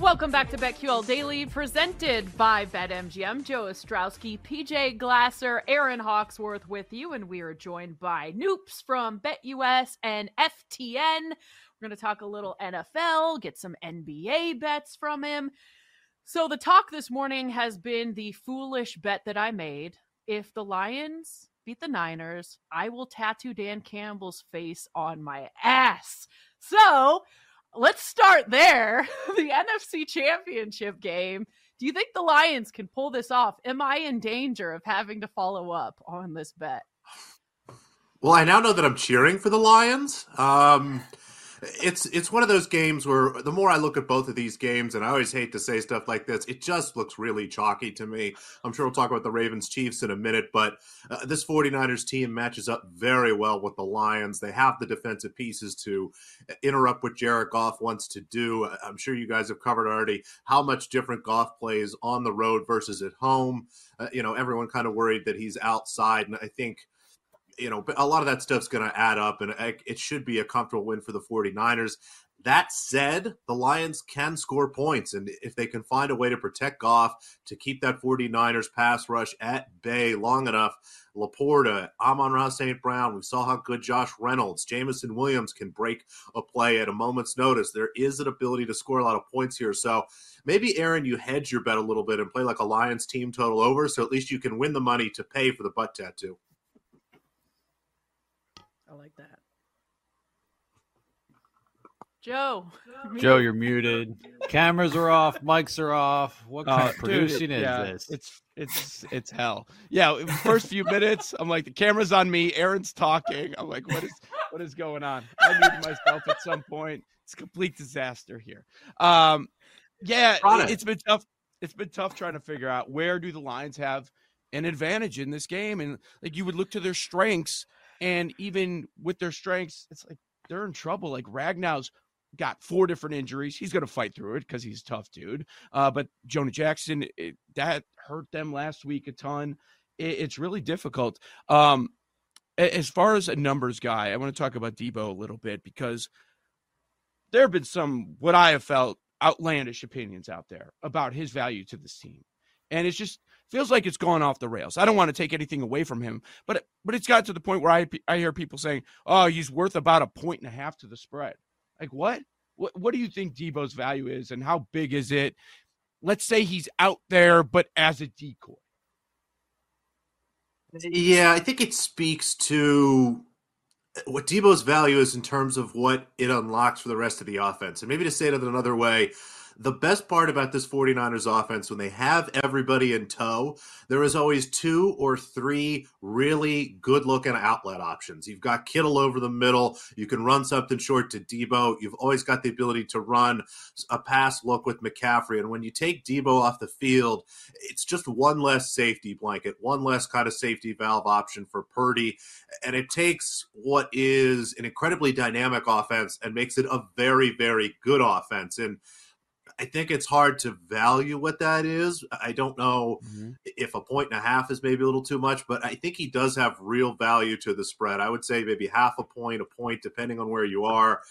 Welcome back to BetQL Daily, presented by BetMGM. Joe Ostrowski, PJ Glasser, Aaron Hawksworth with you, and we are joined by Noops from BetUS and FTN. We're going to talk a little NFL, get some NBA bets from him. So, the talk this morning has been the foolish bet that I made. If the Lions beat the Niners, I will tattoo Dan Campbell's face on my ass. So, let's start there. the NFC Championship game. Do you think the Lions can pull this off? Am I in danger of having to follow up on this bet? Well, I now know that I'm cheering for the Lions. Um, it's it's one of those games where the more I look at both of these games, and I always hate to say stuff like this, it just looks really chalky to me. I'm sure we'll talk about the Ravens Chiefs in a minute, but uh, this 49ers team matches up very well with the Lions. They have the defensive pieces to interrupt what Jared Goff wants to do. I'm sure you guys have covered already how much different Goff plays on the road versus at home. Uh, you know, everyone kind of worried that he's outside, and I think you know, a lot of that stuff's going to add up, and it should be a comfortable win for the 49ers. That said, the Lions can score points, and if they can find a way to protect Goff to keep that 49ers pass rush at bay long enough, Laporta, Amon-Ra St. Brown, we saw how good Josh Reynolds, Jameson Williams can break a play at a moment's notice. There is an ability to score a lot of points here. So maybe, Aaron, you hedge your bet a little bit and play like a Lions team total over, so at least you can win the money to pay for the butt tattoo. I like that. Joe. Joe, you're muted. Cameras are off. Mics are off. What kind Uh, of producing dude, is yeah, this? It's it's it's hell. Yeah, first few minutes, I'm like the camera's on me. Aaron's talking. I'm like, what is what is going on? I muted myself at some point. It's a complete disaster here. Um, yeah, it. it's been tough. It's been tough trying to figure out where do the Lions have an advantage in this game, and like you would look to their strengths, and even with their strengths, it's like they're in trouble. Like Ragnow's got four different injuries. He's going to fight through it because he's a tough dude. Uh, but Jonah Jackson, it, that hurt them last week a ton. It, it's really difficult. Um, as far as a numbers guy, I want to talk about Debo a little bit because there have been some what I have felt outlandish opinions out there about his value to this team, and it's just feels like it's gone off the rails. I don't want to take anything away from him, but but it's got to the point where I I hear people saying, "Oh, he's worth about a point and a half to the spread." Like what? What what do you think Debo's value is and how big is it? Let's say he's out there but as a decoy. Yeah, I think it speaks to what Debo's value is in terms of what it unlocks for the rest of the offense. And maybe to say it another way, the best part about this 49ers offense when they have everybody in tow there is always two or three really good looking outlet options. You've got kittle over the middle. You can run something short to Debo. you've always got the ability to run a pass look with mccaffrey. And when you take Debo off the field it's just one less safety blanket one less kind of safety valve option for purdy. And it takes what is an incredibly dynamic offense and makes it a very very good offense. And I think it's hard to value what that is. I don't know mm-hmm. if a point and a half is maybe a little too much, but I think he does have real value to the spread. I would say maybe half a point, a point, depending on where you are.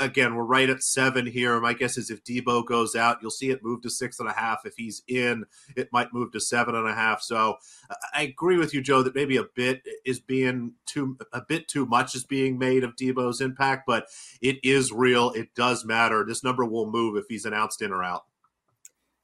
Again, we're right at seven here. My guess is if Debo goes out, you'll see it move to six and a half. If he's in, it might move to seven and a half. So I agree with you, Joe, that maybe a bit is being too a bit too much is being made of Debo's impact, but it is real. It does matter. This number will move if he's announced in or out.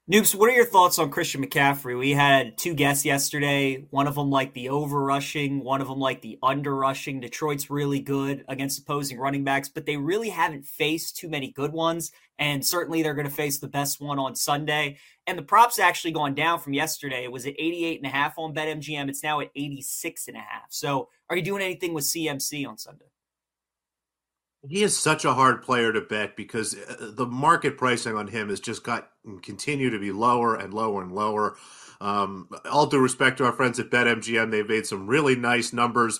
Noops, what are your thoughts on Christian McCaffrey? We had two guests yesterday. One of them like the over rushing, one of them like the under rushing. Detroit's really good against opposing running backs, but they really haven't faced too many good ones. And certainly they're going to face the best one on Sunday. And the props actually gone down from yesterday. It was at 88 and a half on BetMGM. It's now at 86 and a half. So are you doing anything with CMC on Sunday? He is such a hard player to bet because uh, the market pricing on him has just got continue to be lower and lower and lower. Um, all due respect to our friends at BetMGM, they've made some really nice numbers.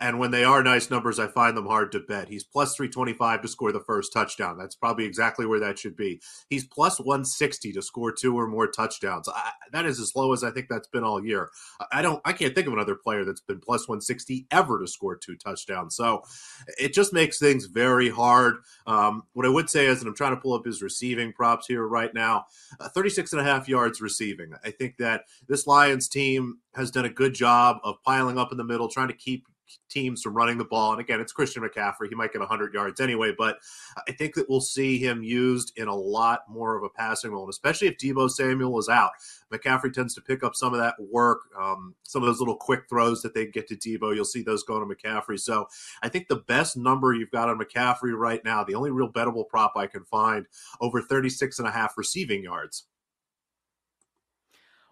And when they are nice numbers, I find them hard to bet. He's plus 325 to score the first touchdown. That's probably exactly where that should be. He's plus 160 to score two or more touchdowns. I, that is as low as I think that's been all year. I don't, I can't think of another player that's been plus 160 ever to score two touchdowns. So it just makes things very hard. Um, what I would say is, and I'm trying to pull up his receiving props here right now, uh, 36 and a half yards receiving. I think that this Lions team has done a good job of piling up in the middle, trying to keep teams from running the ball. And again, it's Christian McCaffrey. He might get 100 yards anyway, but I think that we'll see him used in a lot more of a passing role, and especially if Debo Samuel is out. McCaffrey tends to pick up some of that work, um, some of those little quick throws that they get to Debo. You'll see those going to McCaffrey. So I think the best number you've got on McCaffrey right now, the only real bettable prop I can find, over 36 and a half receiving yards.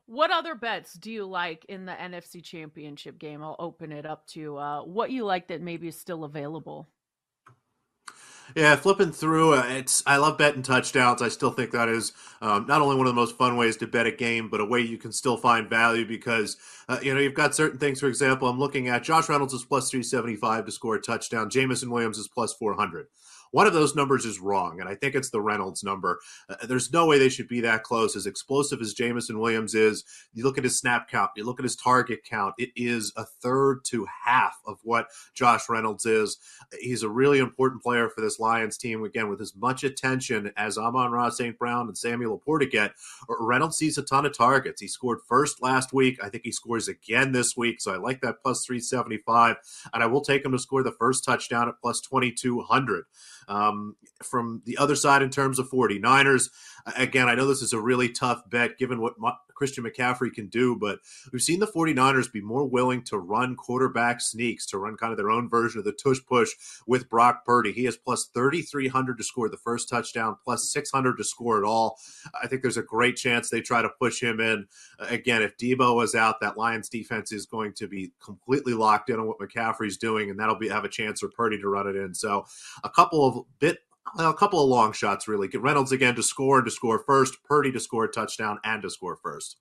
What other bets do you like in the NFC Championship game? I'll open it up to uh, what you like that maybe is still available. Yeah, flipping through, uh, it's I love betting touchdowns. I still think that is um, not only one of the most fun ways to bet a game, but a way you can still find value because uh, you know you've got certain things. For example, I'm looking at Josh Reynolds is plus three seventy five to score a touchdown. Jameson Williams is plus four hundred. One of those numbers is wrong, and I think it's the Reynolds number. Uh, uh there's no way they should be that close. As explosive as Jameson Williams is, you look at his snap count, you look at his target count, it is a third to half of what Josh Reynolds is. Uh, he's a really important player for this Lions team. Again, with as much attention as Amon-Ra St. Brown and Samuel LaPorta get, uh, Reynolds sees a ton of targets. He scored first last week. I think he scores again this week. So I like that plus 375. And I will take him to score the first touchdown at plus 2200. Um, from the other side, in terms of 49ers, again, I know this is a really tough bet given what Christian McCaffrey can do, but we've seen the 49ers be more willing to run quarterback sneaks, to run kind of their own version of the tush push with Brock Purdy. He has plus 3,300 to score the first touchdown, plus 600 to score it all. I think there's a great chance they try to push him in. Again, if Debo is out, that Lions defense is going to be completely locked in on what McCaffrey's doing, and that'll be have a chance for Purdy to run it in. So a couple of bit a couple of long shots, really. Reynolds again to score and to score first, Purdy to score a touchdown and to score first.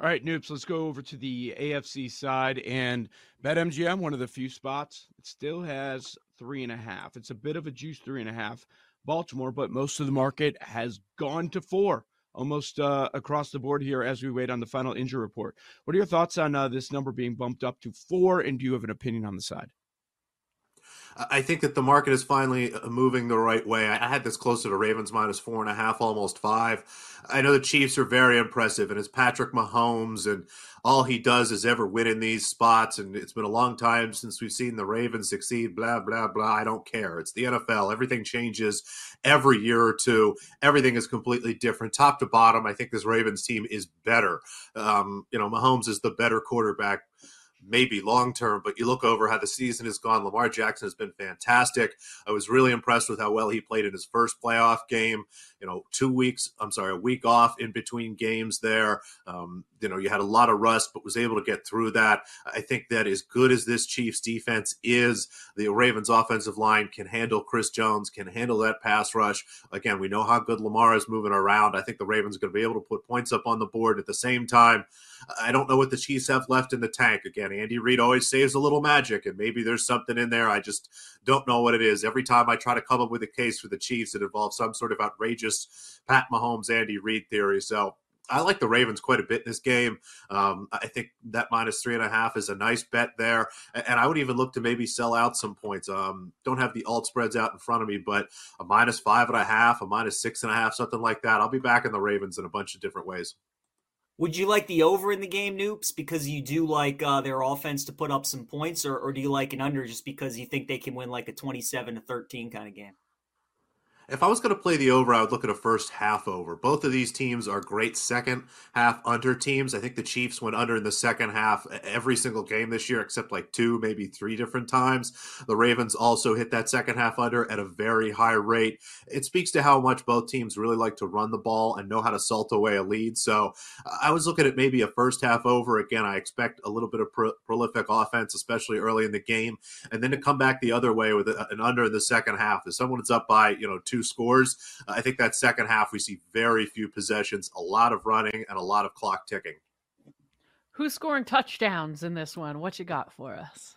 All right, Noops, let's go over to the AFC side. And BetMGM, one of the few spots, it still has three and a half. It's a bit of a juice three and a half. Baltimore, but most of the market has gone to four almost uh, across the board here as we wait on the final injury report. What are your thoughts on uh, this number being bumped up to four? And do you have an opinion on the side? I think that the market is finally uh, moving the right way. I had this closer to Ravens minus four and a half, almost five. I know the Chiefs are very impressive, and it's Patrick Mahomes, and all he does is ever win in these spots. And it's been a long time since we've seen the Ravens succeed. Blah blah blah. I don't care. It's the NFL. Everything changes every year or two. Everything is completely different, top to bottom. I think this Ravens team is better. Um, you know, Mahomes is the better quarterback maybe long term, but you look over how the season has gone. Lamar Jackson has been fantastic. I was really impressed with how well he played in his first playoff game. You know, two weeks, I'm sorry, a week off in between games there. Um, you know, you had a lot of rust, but was able to get through that. I think that as good as this Chiefs defense is, the Ravens offensive line can handle Chris Jones, can handle that pass rush. Again, we know how good Lamar is moving around. I think the Ravens are going to be able to put points up on the board at the same time. I don't know what the Chiefs have left in the tank. Again, Andy Reid always saves a little magic, and maybe there's something in there. I just don't know what it is. Every time I try to come up with a case for the Chiefs, it involves some sort of outrageous Pat Mahomes, Andy Reid theory. So I like the Ravens quite a bit in this game. Um, I think that minus three and a half is a nice bet there, and I would even look to maybe sell out some points. Um, don't have the alt spreads out in front of me, but a minus five and a half, a minus six and a half, something like that. I'll be back in the Ravens in a bunch of different ways. Would you like the over in the game, Noops, because you do like uh, their offense to put up some points, or, or do you like an under just because you think they can win like a twenty-seven to thirteen kind of game? If I was going to play the over, I would look at a first half over. Both of these teams are great second half under teams. I think the Chiefs went under in the second half every single game this year, except like two, maybe three different times. The Ravens also hit that second half under at a very high rate. It speaks to how much both teams really like to run the ball and know how to salt away a lead. So I was looking at maybe a first half over. Again, I expect a little bit of pro- prolific offense, especially early in the game, and then to come back the other way with an under in the second half. If someone is up by, you know, two two scores. I think that second half we see very few possessions, a lot of running, and a lot of clock ticking. Who's scoring touchdowns in this one? What you got for us?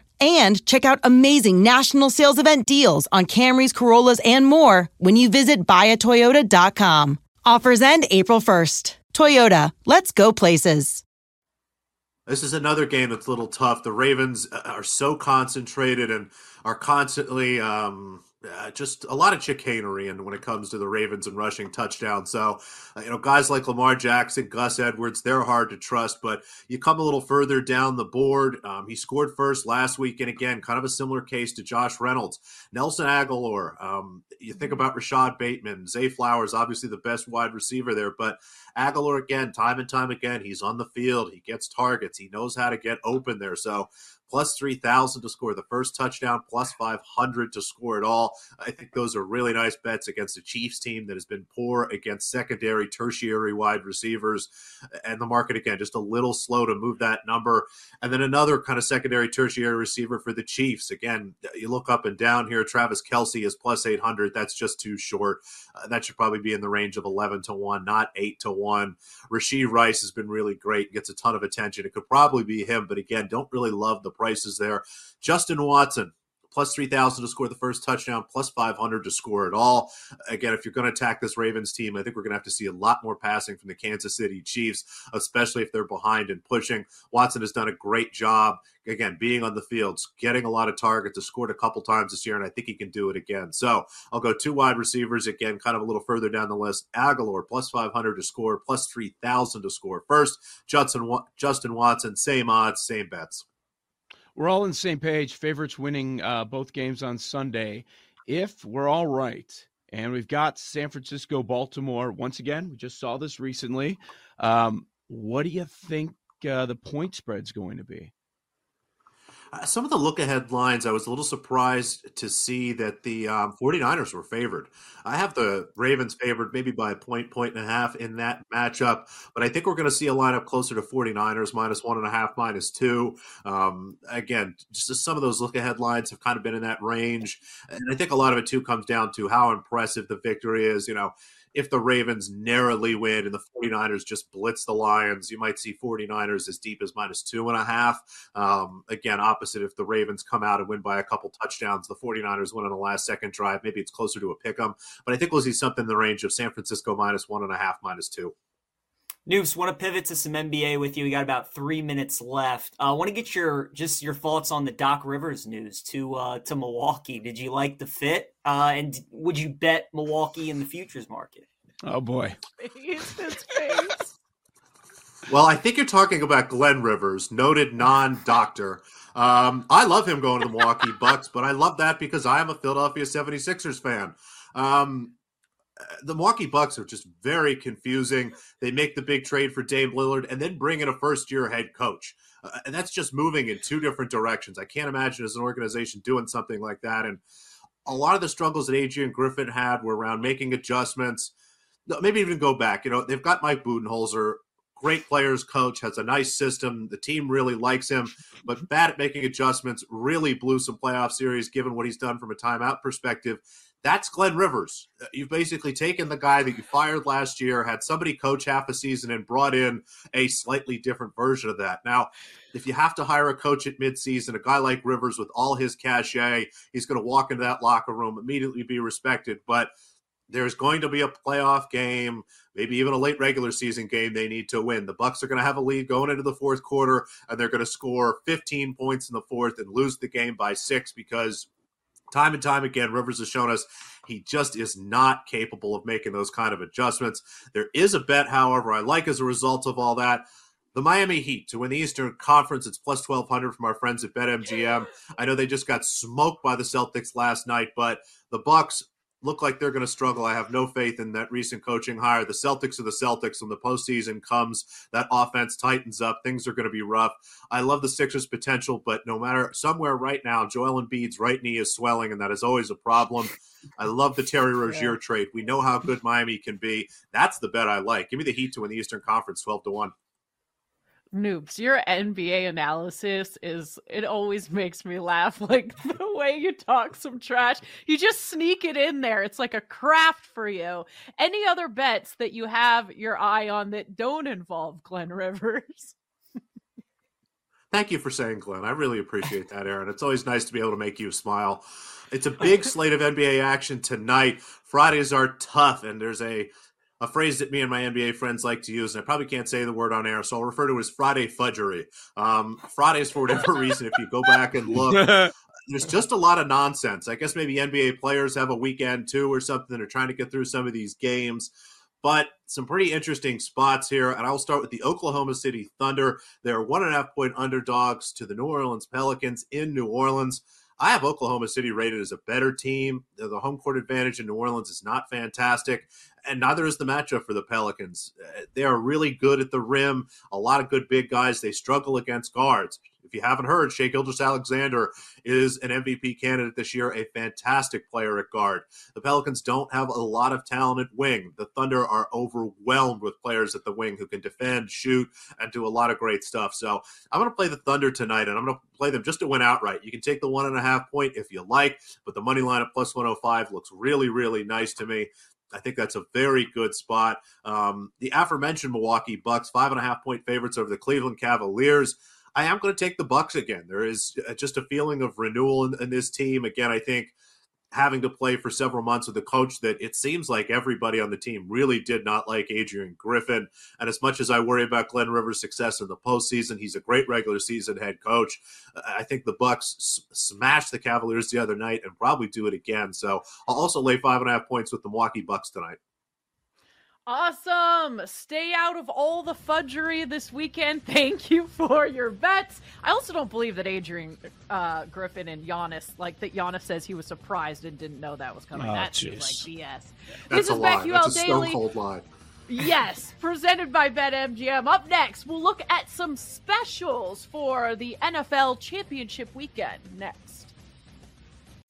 and check out amazing national sales event deals on Camrys, Corollas, and more when you visit buyatoyota.com. Offers end April 1st. Toyota, let's go places. This is another game that's a little tough. The Ravens uh, are so concentrated and are constantly um, uh, just a lot of chicanery and when it comes to the Ravens and rushing touchdowns. So, uh, you know, guys like Lamar Jackson, Gus Edwards, they're hard to trust. But you come a little further down the board. Um, he scored first last week, and again, kind of a similar case to Josh Reynolds, Nelson Agholor. Um, you think about Rashod Bateman, Zay Flowers, obviously the best wide receiver there, but Agholor again, time and time again, he's on the field, he gets targets, he knows how to get open there. So plus 3,000 to score the first touchdown, plus 500 to score it all. I think those are really nice bets against a Chiefs team that has been poor against secondary, tertiary wide receivers. And the market, again, just a little slow to move that number. And then another kind of secondary, tertiary receiver for the Chiefs. Again, you look up and down here. Travis Kelce is plus 800. That's just too short. Uh, that should probably be in the range of 11 to 1, not 8 to 1. Rashee Rice has been really great, gets a ton of attention. It could probably be him, but again, don't really love the prices there. Justin Watson, plus 3,000 to score the first touchdown, plus 500 to score it all. Again, if you're going to attack this Ravens team, I think we're going to have to see a lot more passing from the Kansas City Chiefs, especially if they're behind and pushing. Watson has done a great job, again, being on the fields, getting a lot of targets, has scored a couple times this year, and I think he can do it again. So I'll go two wide receivers again, kind of a little further down the list. Agholor, plus 500 to score, plus 3,000 to score first. Justin, Justin Watson, same odds, same bets we're all on the same page. Favorites winning uh, both games on Sunday. If we're all right, and we've got San Francisco, Baltimore once again. We just saw this recently. Um, what do you think uh, the point spread's going to be? Uh, some of the look ahead lines, I was a little surprised to see that the um, 49ers were favored. I have the Ravens favored maybe by a point, point and a half in that matchup, but I think we're going to see a lineup closer to 49ers minus one and a half, minus two. Um, again, just some of those look ahead lines have kind of been in that range. And I think a lot of it too comes down to how impressive the victory is. You know, if the Ravens narrowly win and the 49ers just blitz the Lions, you might see 49ers as deep as minus two and a half. Um, again, opposite if the Ravens come out and win by a couple touchdowns, the 49ers win on the last second drive. Maybe it's closer to a pick 'em, but I think we'll see something in the range of San Francisco minus one and a half, minus two. Noops, want to pivot to some NBA with you. We got about three minutes left. I uh, want to get your just your thoughts on the Doc Rivers news to uh, to Milwaukee. Did you like the fit? Uh, and would you bet Milwaukee in the futures market? Oh boy, his face. Well, I think you're talking about Glenn Rivers, noted non-doctor. Um, I love him going to the Milwaukee Bucks, but I love that because I am a Philadelphia 76ers fan. Um, the Milwaukee Bucks are just very confusing. They make the big trade for Dame Lillard and then bring in a first year head coach. Uh, and that's just moving in two different directions. I can't imagine as an organization doing something like that. And a lot of the struggles that Adrian Griffin had were around making adjustments. Maybe even go back. You know, they've got Mike Budenholzer, great players coach, has a nice system. The team really likes him, but bad at making adjustments. Really blew some playoff series given what he's done from a timeout perspective. That's Glenn Rivers. Uh, you've basically taken the guy that you fired last year, had somebody coach half a season, and brought in a slightly different version of that. Now, if you have to hire a coach at midseason, a guy like Rivers with all his cachet, he's going to walk into that locker room, immediately be respected. But there's going to be a playoff game, maybe even a late regular season game they need to win. The Bucks are going to have a lead going into the fourth quarter, and they're going to score 15 points in the fourth and lose the game by six because time and time again, Rivers has shown us he just is not capable of making those kind of adjustments. There is a bet, however, I like as a result of all that. The Miami Heat to win the Eastern Conference. It's plus 1200 from our friends at BetMGM. I know they just got smoked by the Celtics last night, but the Bucks look like they're going to struggle. I have no faith in that recent coaching hire. The Celtics are the Celtics. When the postseason comes, that offense tightens up. Things are going to be rough. I love the Sixers' potential, but no matter somewhere right now, Joel Embiid's right knee is swelling, and that is always a problem. I love the Terry Rozier yeah. trade. We know how good Miami can be. That's the bet I like. Give me the Heat to win the Eastern Conference, twelve to one noops your nba analysis is it always makes me laugh like the way you talk some trash you just sneak it in there it's like a craft for you. Any other bets that you have your eye on that don't involve glenn rivers? Thank you for saying glenn i really appreciate that aaron it's always nice to be able to make you smile. It's a big slate of nba action tonight. Fridays are tough and there's a a phrase that me and my NBA friends like to use, and I probably can't say the word on air, so I'll refer to it as Friday fudgery. Um, Fridays, for whatever reason, if you go back and look, there's just a lot of nonsense. I guess maybe NBA players have a weekend too or something. They're trying to get through some of these games. But some pretty interesting spots here. And I'll start with the Oklahoma City Thunder. They're one and a half point underdogs to the New Orleans Pelicans in New Orleans. I have Oklahoma City rated as a better team. The home court advantage in New Orleans is not fantastic, and neither is the matchup for the Pelicans. Uh, they are really good at the rim, a lot of good big guys. They struggle against guards. If you haven't heard, Shai Gilgeous-Alexander is an MVP candidate this year, a fantastic player at guard. The Pelicans don't have a lot of talent at wing. The Thunder are overwhelmed with players at the wing who can defend, shoot, and do a lot of great stuff. So I'm going to play the Thunder tonight, and I'm going to play them just to win outright. You can take the one and a half point if you like, but the money line at plus 105 looks really, really nice to me. I think that's a very good spot. Um, the aforementioned Milwaukee Bucks, five and a half point favorites over the Cleveland Cavaliers. I am going to take the Bucks again. There is uh, just a feeling of renewal in, in this team. Again, I think having to play for several months with a coach that it seems like everybody on the team really did not like Adrian Griffin. And as much as I worry about Glenn Rivers' success in the postseason, he's a great regular season head coach. I think the Bucks s- smashed the Cavaliers the other night and probably do it again. So I'll also lay five and a half points with the Milwaukee Bucks tonight. Awesome. Stay out of all the fudgery this weekend. Thank you for your bets. I also don't believe that Adrian uh, Griffin and Giannis, like that Giannis says he was surprised and didn't know that was coming. Oh, that seems like BS. That's this a is lie. BetQL That's a stone Daily. cold lie. Yes, presented by BetMGM. Up next, we'll look at some specials for the NFL Championship weekend. Next.